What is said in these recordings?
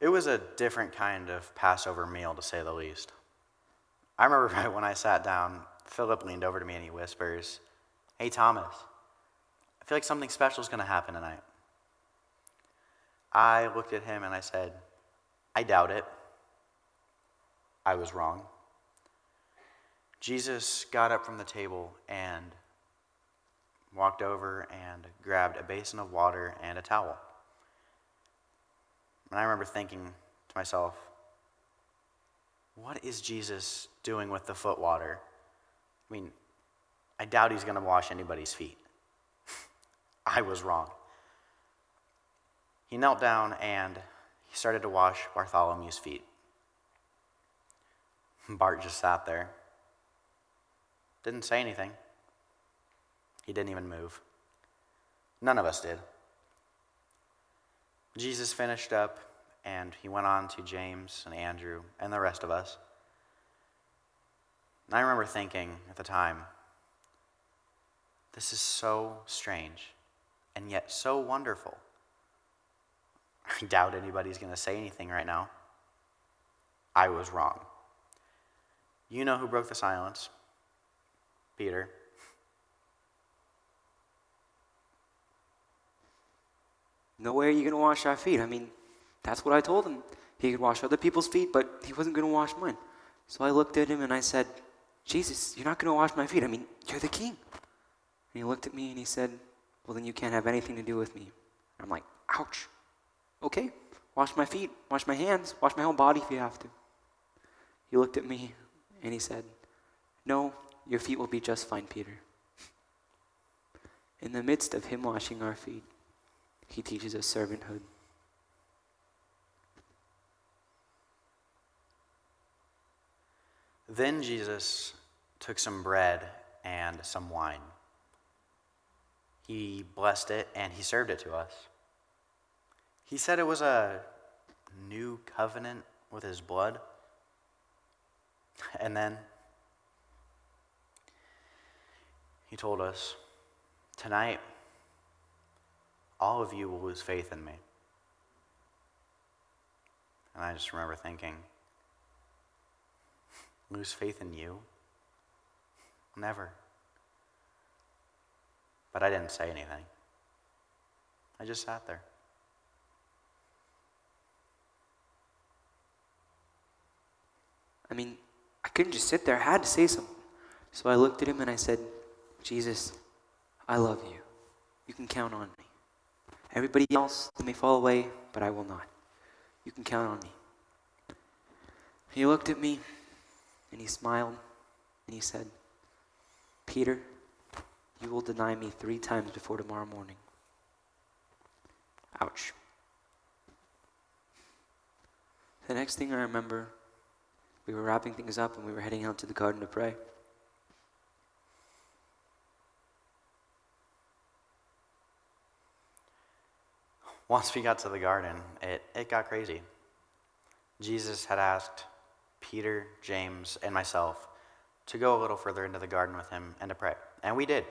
It was a different kind of Passover meal, to say the least. I remember right when I sat down, Philip leaned over to me and he whispers, Hey, Thomas, I feel like something special is going to happen tonight. I looked at him and I said, I doubt it. I was wrong. Jesus got up from the table and walked over and grabbed a basin of water and a towel. And I remember thinking to myself, what is Jesus doing with the foot water? I mean, I doubt he's going to wash anybody's feet. I was wrong. He knelt down and he started to wash Bartholomew's feet. Bart just sat there, didn't say anything. He didn't even move. None of us did. Jesus finished up and he went on to James and Andrew and the rest of us. And I remember thinking at the time, this is so strange and yet so wonderful. I doubt anybody's going to say anything right now. I was wrong. You know who broke the silence? Peter. No way are you going to wash our feet. I mean, that's what I told him. He could wash other people's feet, but he wasn't going to wash mine. So I looked at him and I said, Jesus, you're not going to wash my feet. I mean, you're the king. And he looked at me and he said, Well, then you can't have anything to do with me. I'm like, Ouch. Okay, wash my feet, wash my hands, wash my whole body if you have to. He looked at me and he said, No, your feet will be just fine, Peter. In the midst of him washing our feet, he teaches us servanthood. Then Jesus took some bread and some wine. He blessed it and he served it to us. He said it was a new covenant with his blood. And then he told us, Tonight, all of you will lose faith in me. And I just remember thinking, lose faith in you? Never. But I didn't say anything. I just sat there. I mean, I couldn't just sit there. I had to say something. So I looked at him and I said, Jesus, I love you. You can count on me. Everybody else may fall away, but I will not. You can count on me. He looked at me and he smiled and he said, Peter, you will deny me three times before tomorrow morning. Ouch. The next thing I remember we were wrapping things up and we were heading out to the garden to pray. Once we got to the garden, it, it got crazy. Jesus had asked Peter, James, and myself to go a little further into the garden with him and to pray. And we did.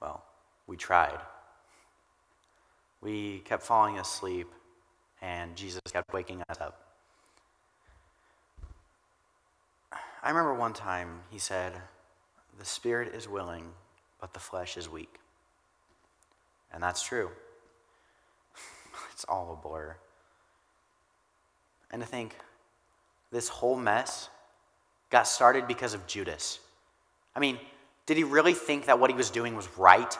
Well, we tried. We kept falling asleep, and Jesus kept waking us up. I remember one time he said, The spirit is willing, but the flesh is weak. And that's true. It's all a blur. And to think, this whole mess got started because of Judas. I mean, did he really think that what he was doing was right?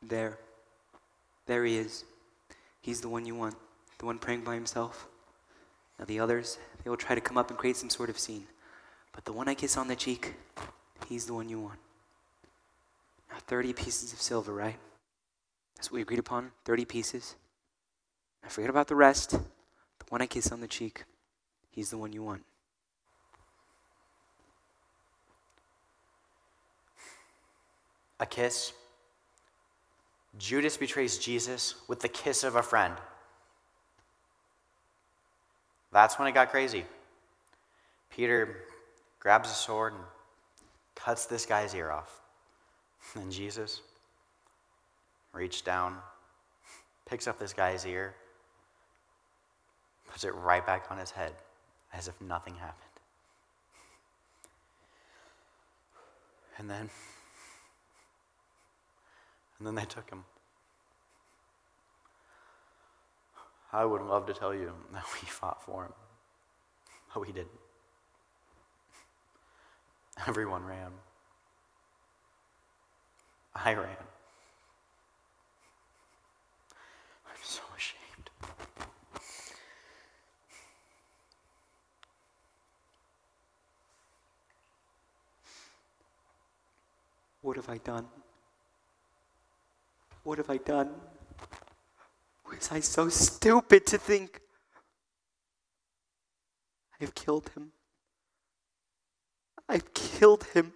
There. There he is. He's the one you want, the one praying by himself. Now, the others, they will try to come up and create some sort of scene. But the one I kiss on the cheek, he's the one you want. Now, 30 pieces of silver, right? That's what we agreed upon 30 pieces. Now, forget about the rest. The one I kiss on the cheek, he's the one you want. A kiss Judas betrays Jesus with the kiss of a friend. That's when it got crazy. Peter grabs a sword and cuts this guy's ear off. And Jesus reached down, picks up this guy's ear, puts it right back on his head as if nothing happened. And then, and then they took him. I would love to tell you that we fought for him, but we didn't. Everyone ran. I ran. I'm so ashamed. What have I done? What have I done? Was I so stupid to think I've killed him? I've killed him.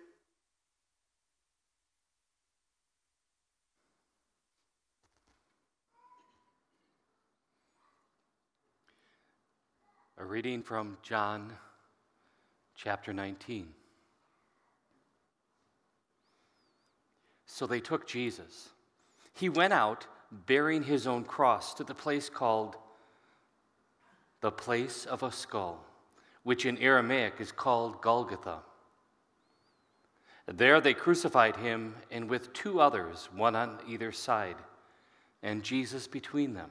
A reading from John chapter 19. So they took Jesus. He went out bearing his own cross to the place called the place of a skull, which in Aramaic is called Golgotha. There they crucified him, and with two others, one on either side, and Jesus between them.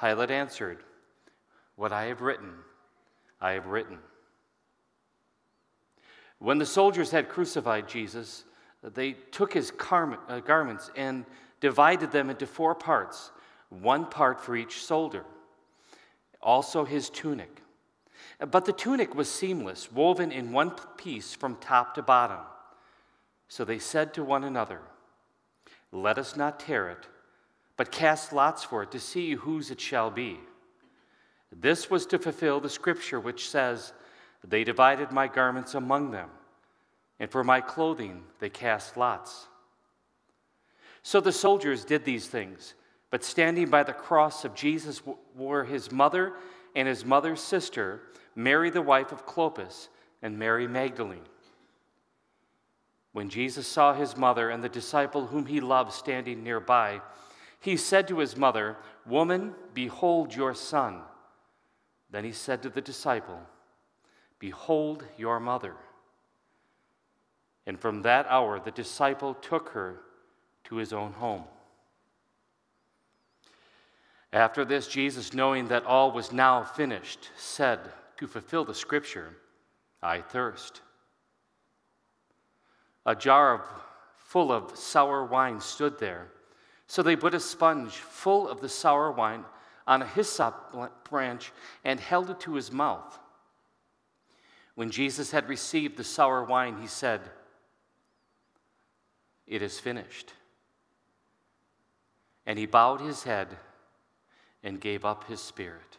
Pilate answered, What I have written, I have written. When the soldiers had crucified Jesus, they took his uh, garments and divided them into four parts, one part for each soldier, also his tunic. But the tunic was seamless, woven in one piece from top to bottom. So they said to one another, Let us not tear it but cast lots for it to see whose it shall be. This was to fulfill the scripture which says, They divided my garments among them, and for my clothing they cast lots. So the soldiers did these things, but standing by the cross of Jesus were his mother and his mother's sister, Mary the wife of Clopas, and Mary Magdalene. When Jesus saw his mother and the disciple whom he loved standing nearby, he said to his mother, Woman, behold your son. Then he said to the disciple, Behold your mother. And from that hour, the disciple took her to his own home. After this, Jesus, knowing that all was now finished, said, to fulfill the scripture, I thirst. A jar of, full of sour wine stood there. So they put a sponge full of the sour wine on a hyssop branch and held it to his mouth. When Jesus had received the sour wine, he said, It is finished. And he bowed his head and gave up his spirit.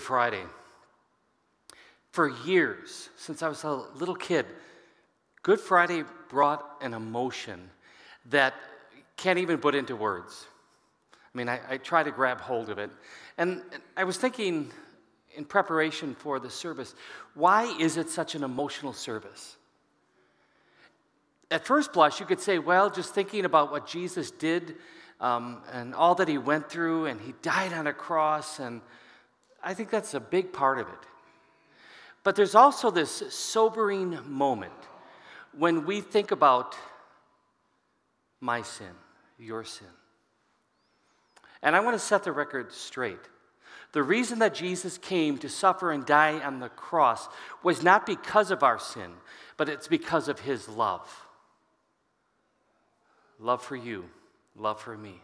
Good Friday. For years, since I was a little kid, Good Friday brought an emotion that can't even put into words. I mean, I, I try to grab hold of it. And I was thinking in preparation for the service, why is it such an emotional service? At first blush, you could say, well, just thinking about what Jesus did um, and all that he went through, and he died on a cross, and I think that's a big part of it. But there's also this sobering moment when we think about my sin, your sin. And I want to set the record straight. The reason that Jesus came to suffer and die on the cross was not because of our sin, but it's because of his love. Love for you, love for me.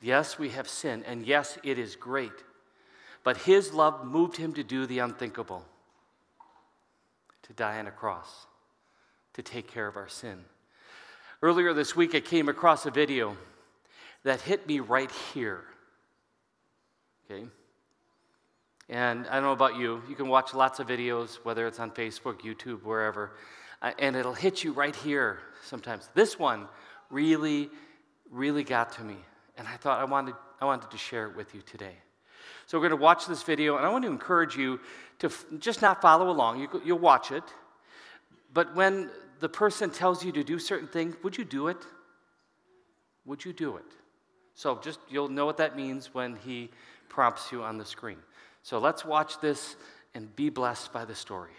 Yes, we have sin, and yes, it is great. But his love moved him to do the unthinkable to die on a cross, to take care of our sin. Earlier this week, I came across a video that hit me right here. Okay? And I don't know about you, you can watch lots of videos, whether it's on Facebook, YouTube, wherever, uh, and it'll hit you right here sometimes. This one really, really got to me, and I thought I wanted, I wanted to share it with you today. So we're going to watch this video, and I want to encourage you to f- just not follow along. You, you'll watch it, but when the person tells you to do certain things, would you do it? Would you do it? So just you'll know what that means when he prompts you on the screen. So let's watch this and be blessed by the story.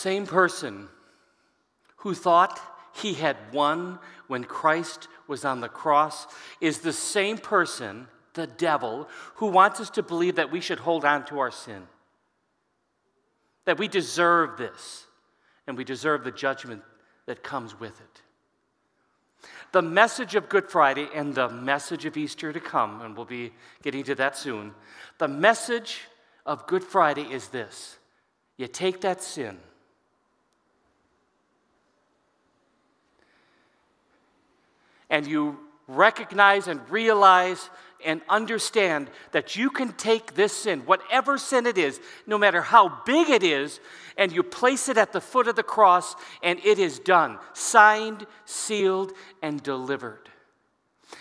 Same person who thought he had won when Christ was on the cross is the same person, the devil, who wants us to believe that we should hold on to our sin, that we deserve this, and we deserve the judgment that comes with it. The message of Good Friday and the message of Easter to come, and we'll be getting to that soon. The message of Good Friday is this you take that sin and you recognize and realize and understand that you can take this sin, whatever sin it is, no matter how big it is, and you place it at the foot of the cross, and it is done, signed, sealed, and delivered.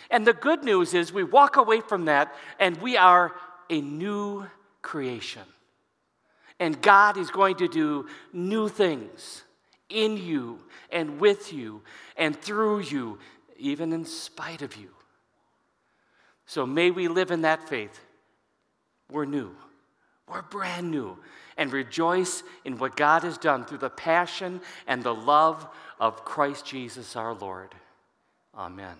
And the good news is we walk away from that and we are a new creation. And God is going to do new things in you and with you and through you even in spite of you. So may we live in that faith. We're new, we're brand new, and rejoice in what God has done through the passion and the love of Christ Jesus our Lord. Amen.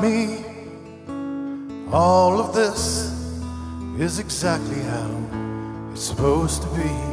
Me. All of this is exactly how it's supposed to be.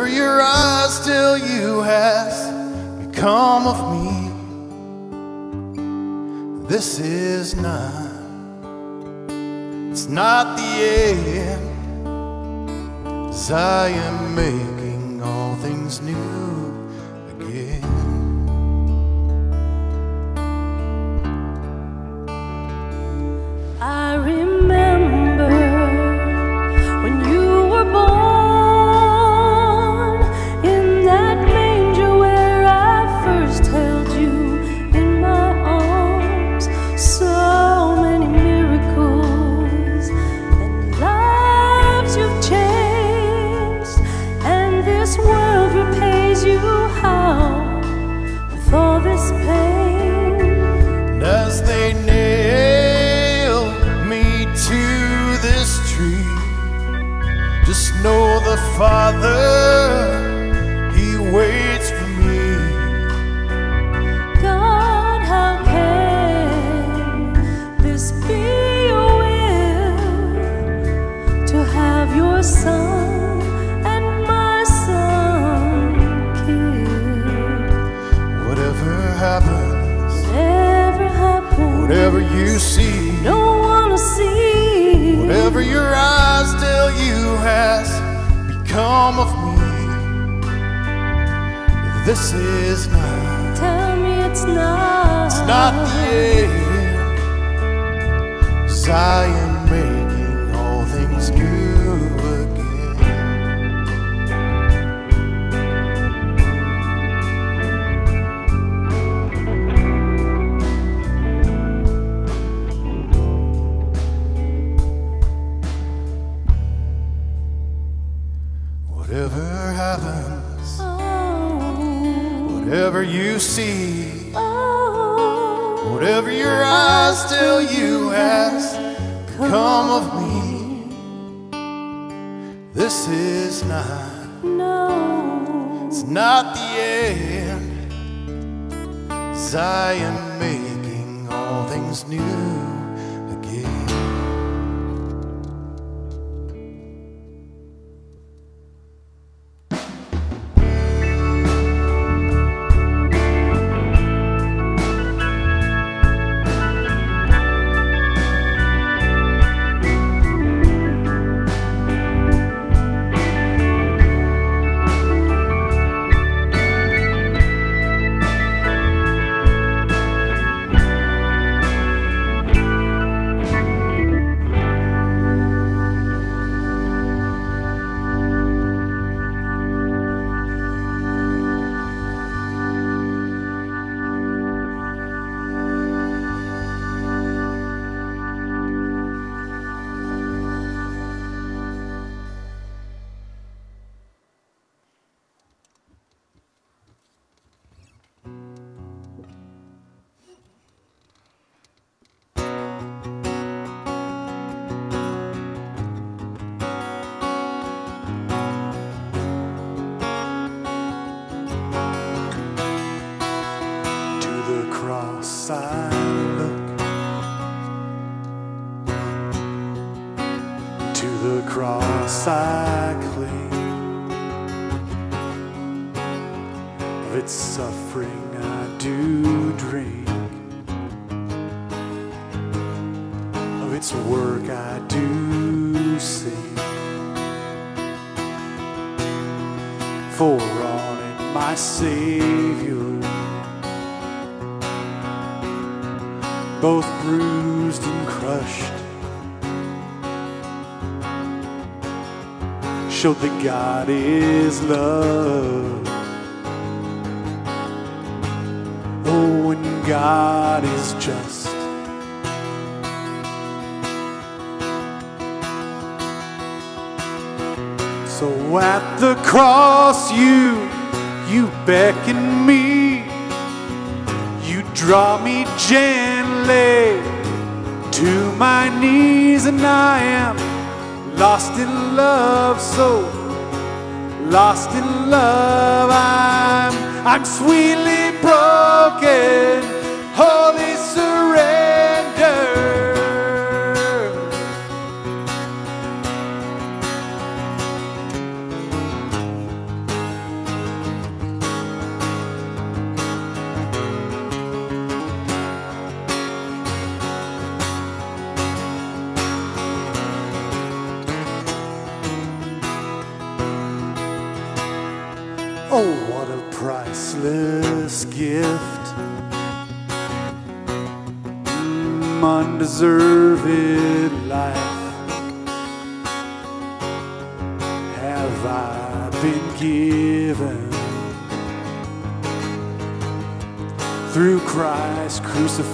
Whatever your eyes tell you has become of me, this is not, it's not the end, as I am making all things new become of me, this is not. Tell me it's not. It's not the end. 'Cause I am making see. Whatever your eyes tell you has come of me. This is not, no. it's not the end. I am making all things new Showed that God is love. Oh, and God is just. So at the cross, you, you beckon me. You draw me gently to my knees, and I am lost in love, so lost in love. I'm, I'm sweetly broken, priceless gift. Undeserved life. Have I been given through Christ crucified?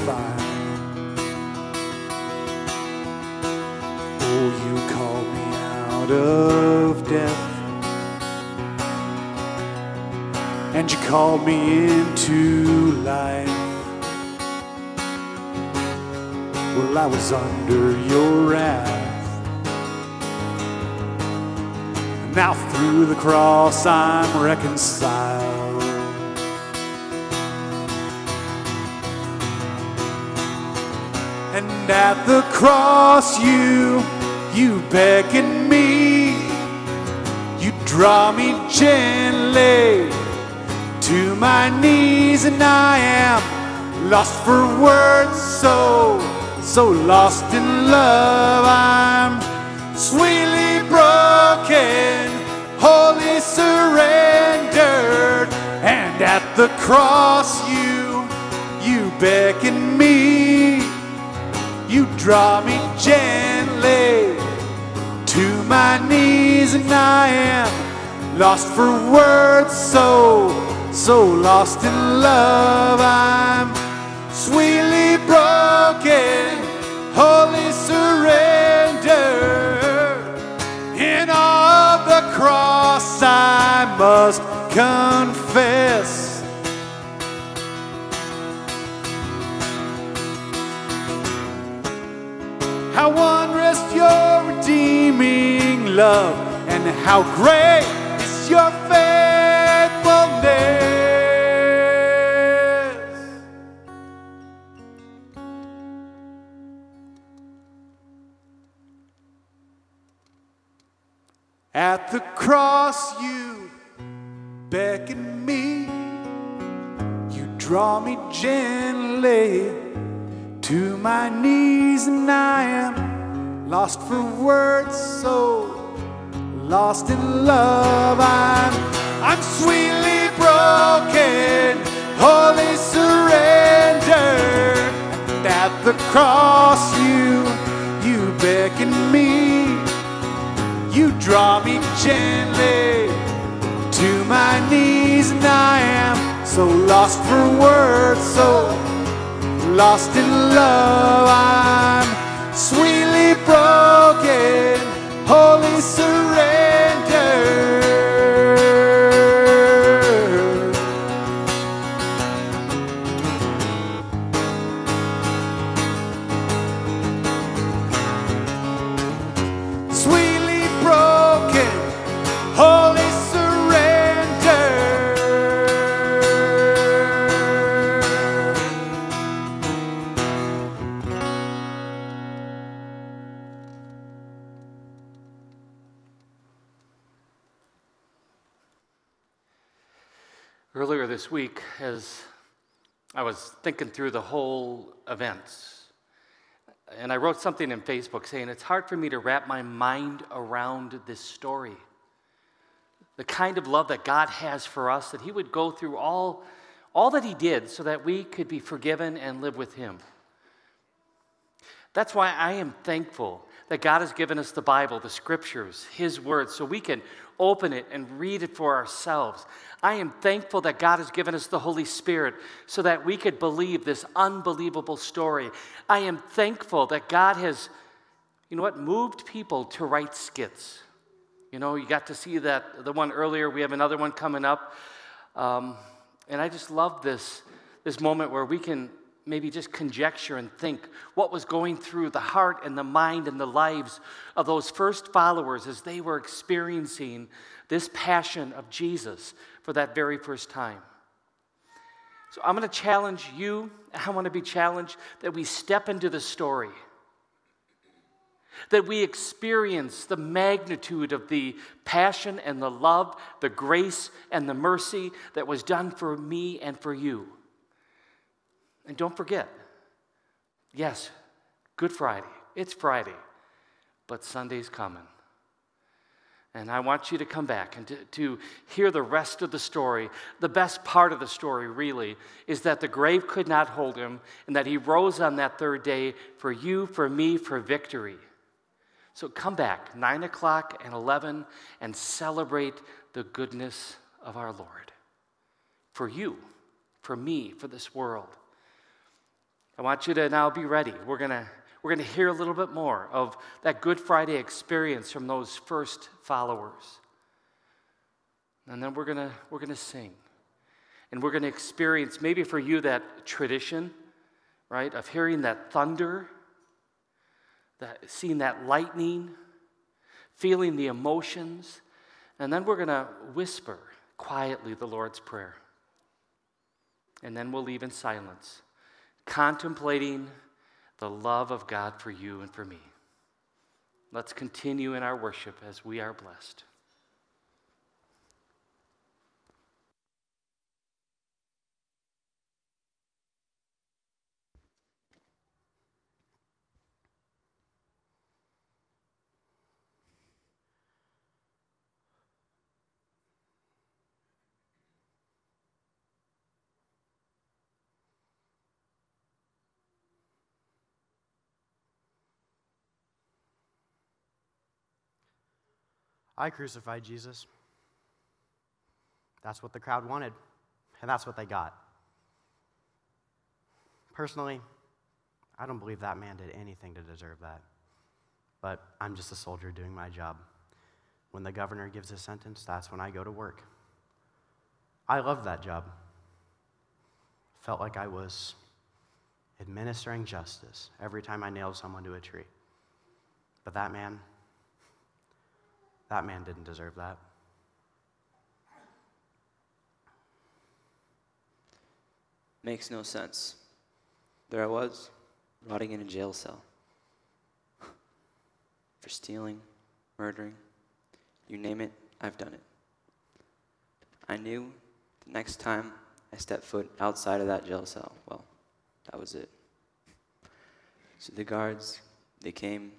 Called me into life. Well, I was under your wrath. Now through the cross I'm reconciled. And at the cross you, you beckon me. You draw me gently to my knees, and I am lost for words, so, so lost in love. I'm sweetly broken, wholly surrendered, and at the cross you, you beckon me, you draw me gently to my knees, and I am lost for words, so, so lost in love I'm sweetly broken holy surrender in all the cross I must confess How wondrous your redeeming love, and how great is your faith. At the cross, you beckon me, you draw me gently to my knees, and I am lost for words, so lost in love. I'm, I'm sweetly broken, holy surrender. And at the cross, you, you beckon me. You draw me gently to my knees, and I am so lost for words, so lost in love. I'm sweetly broken, holy surrender. Week, as I was thinking through the whole events, and I wrote something in Facebook saying it's hard for me to wrap my mind around this story. The kind of love that God has for us, that He would go through all, all that He did so that we could be forgiven and live with Him. That's why I am thankful that God has given us the Bible, the scriptures, His Word, so we can open it and read it for ourselves. I am thankful that God has given us the Holy Spirit so that we could believe this unbelievable story. I am thankful that God has, you know what, moved people to write skits. You know, you got to see that, the one earlier, we have another one coming up. Um, and I just love this, this moment where we can maybe just conjecture and think what was going through the heart and the mind and the lives of those first followers as they were experiencing this passion of Jesus for that very first time. So I'm going to challenge you. I want to be challenged that we step into the story. That we experience the magnitude of the passion and the love, the grace and the mercy that was done for me and for you. And don't forget, yes, Good Friday. It's Friday, but Sunday's coming. And I want you to come back and to, to, hear the rest of the story. The best part of the story, really, is that the grave could not hold him and that he rose on that third day for you, for me, for victory. So come back, 9 o'clock and 11, and celebrate the goodness of our Lord. For you, for me, for this world. I want you to now be ready. We're going to we're going to hear a little bit more of that Good Friday experience from those first followers. And then we're going to we're going to sing. And we're going to experience maybe for you that tradition, right, of hearing that thunder, that seeing that lightning, feeling the emotions, and then we're going to whisper quietly the Lord's prayer. And then we'll leave in silence contemplating the love of God for you and for me. Let's continue in our worship as we are blessed. I crucified Jesus. That's what the crowd wanted, and that's what they got. Personally, I don't believe that man did anything to deserve that. But I'm just a soldier doing my job. When the governor gives a sentence, that's when I go to work. I loved that job. Felt like I was administering justice every time I nailed someone to a tree. But that man, that man didn't deserve that. Makes no sense. There I was, rotting in a jail cell. For stealing, murdering, you name it, I've done it. I knew the next time I stepped foot outside of that jail cell, well, that was it. So the guards, they came,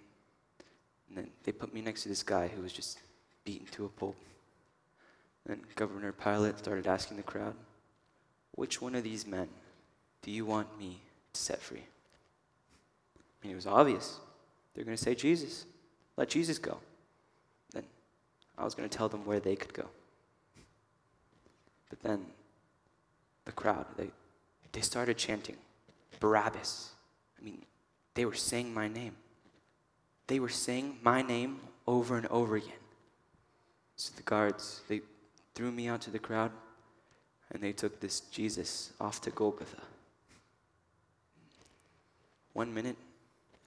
and then they put me next to this guy who was just beaten to a pulp. Then Governor Pilate started asking the crowd, which one of these men do you want me to set free? And it was obvious. They're going to say Jesus. Let Jesus go. Then I was going to tell them where they could go. But then the crowd, they, they started chanting, Barabbas. I mean, they were saying my name. They were saying my name over and over again. So the guards, they threw me out to the crowd and they took this Jesus off to Golgotha. One minute,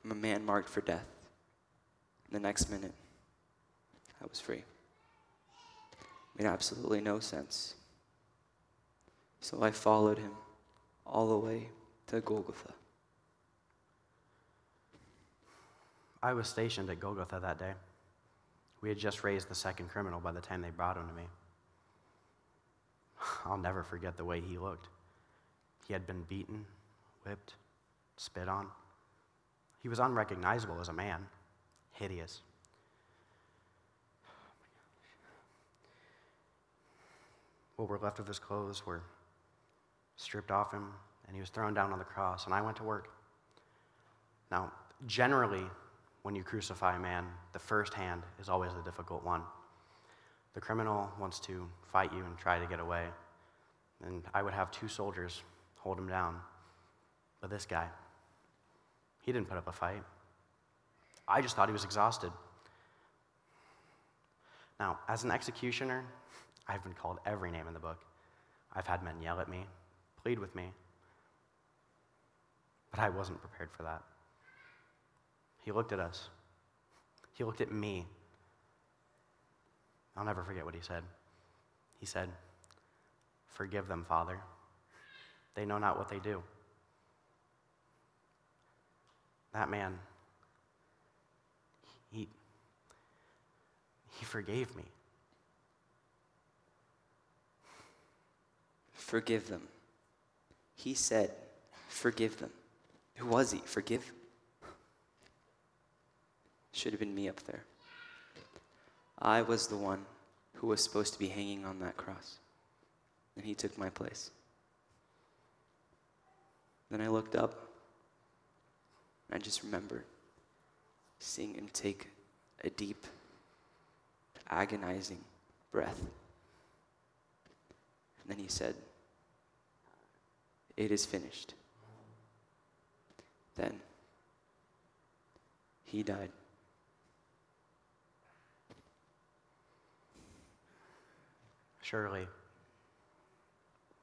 I'm a man marked for death. The next minute, I was free. Made absolutely no sense. So I followed him all the way to Golgotha. I was stationed at Golgotha that day. We had just raised the second criminal by the time they brought him to me. I'll never forget the way he looked. He had been beaten, whipped, spit on. He was unrecognizable as a man, hideous. What were left of his clothes were stripped off him, and he was thrown down on the cross, and I went to work. Now, generally, when you crucify a man, the first hand is always the difficult one. The criminal wants to fight you and try to get away. And I would have two soldiers hold him down. But this guy, he didn't put up a fight. I just thought he was exhausted. Now, as an executioner, I've been called every name in the book. I've had men yell at me, plead with me. But I wasn't prepared for that. He looked at us. He looked at me. I'll never forget what he said. He said, Forgive them, Father. They know not what they do. That man, he, he forgave me. Forgive them. He said, Forgive them. Who was he? Forgive? Should have been me up there. I was the one who was supposed to be hanging on that cross, and he took my place. Then I looked up, and I just remembered seeing him take a deep, agonizing breath. And then he said, It is finished. Then he died. Surely,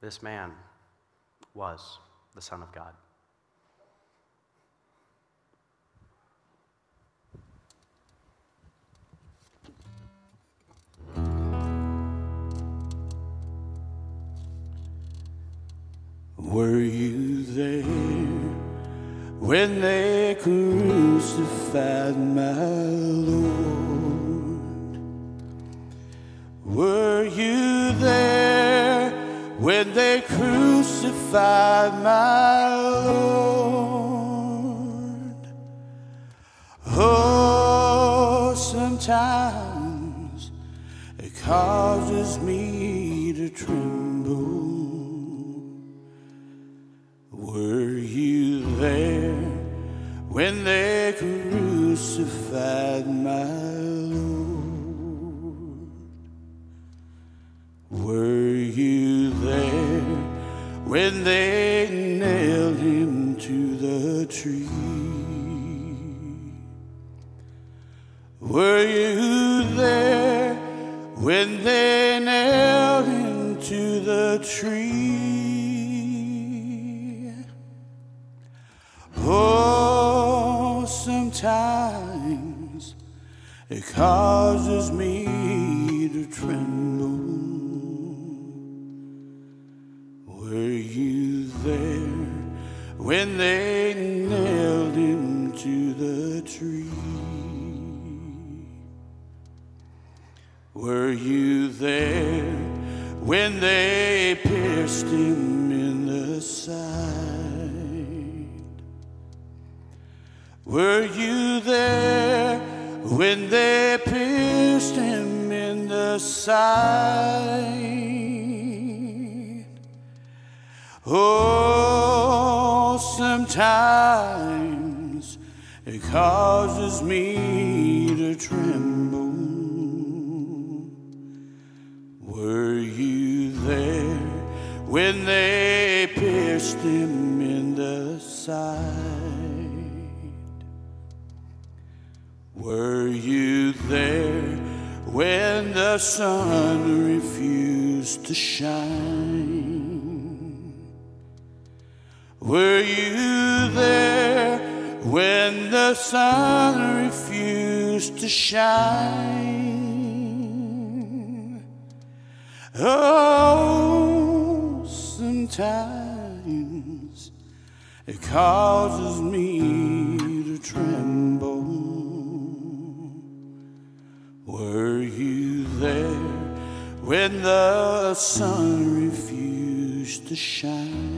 this man was the Son of God. Were you there when they crucified my Lord? Were you there when they crucified my Lord? Oh, sometimes it causes me to tremble. Were you there when they crucified my Lord? Were you there when they nailed him to the tree? Were you there when they nailed him to the tree? Oh, sometimes it causes me to tremble. There when they nailed him to the tree? Were you there when they pierced him in the side? Were you there when they pierced him in the side? Oh, sometimes it causes me to tremble. Were you there when they pierced him in the side? Were you there when the sun refused to shine? Were you there when the sun refused to shine? Oh, sometimes it causes me to tremble. Were you there when the sun refused to shine?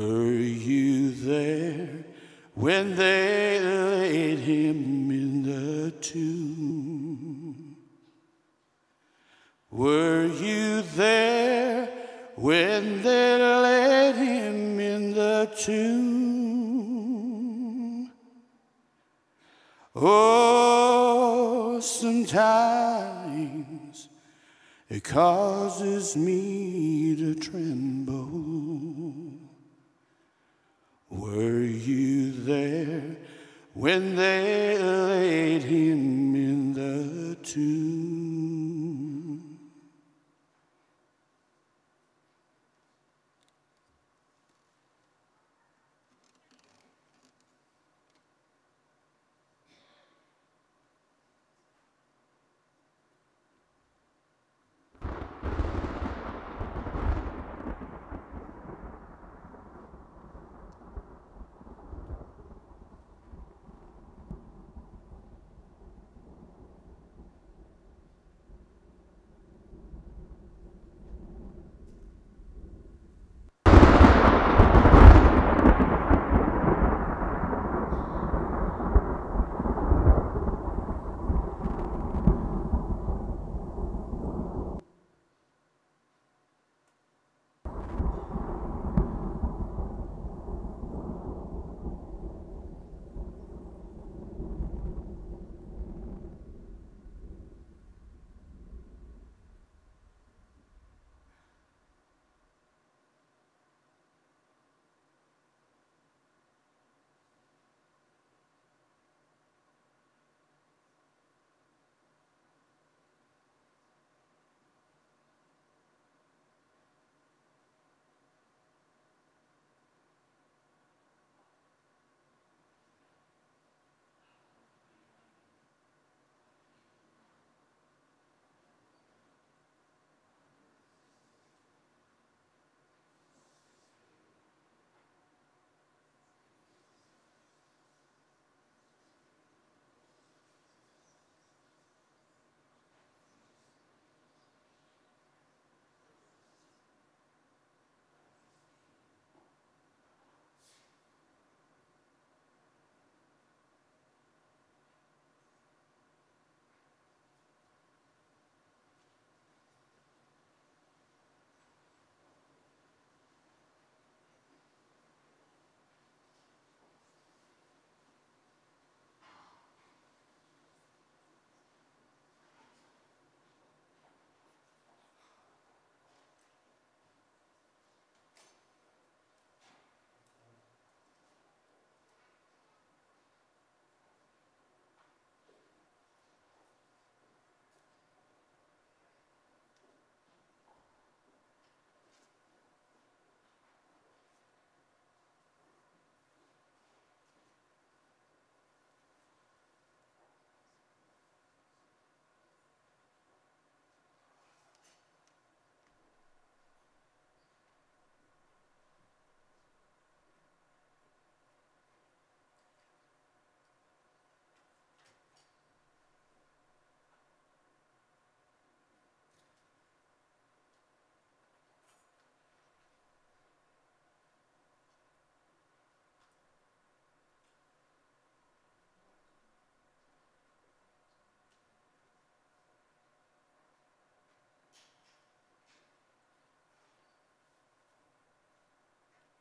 Were you there when they laid him in the tomb? Were you there when they laid him in the tomb? Oh, sometimes it causes me to tremble. Were you there when they laid him in the tomb?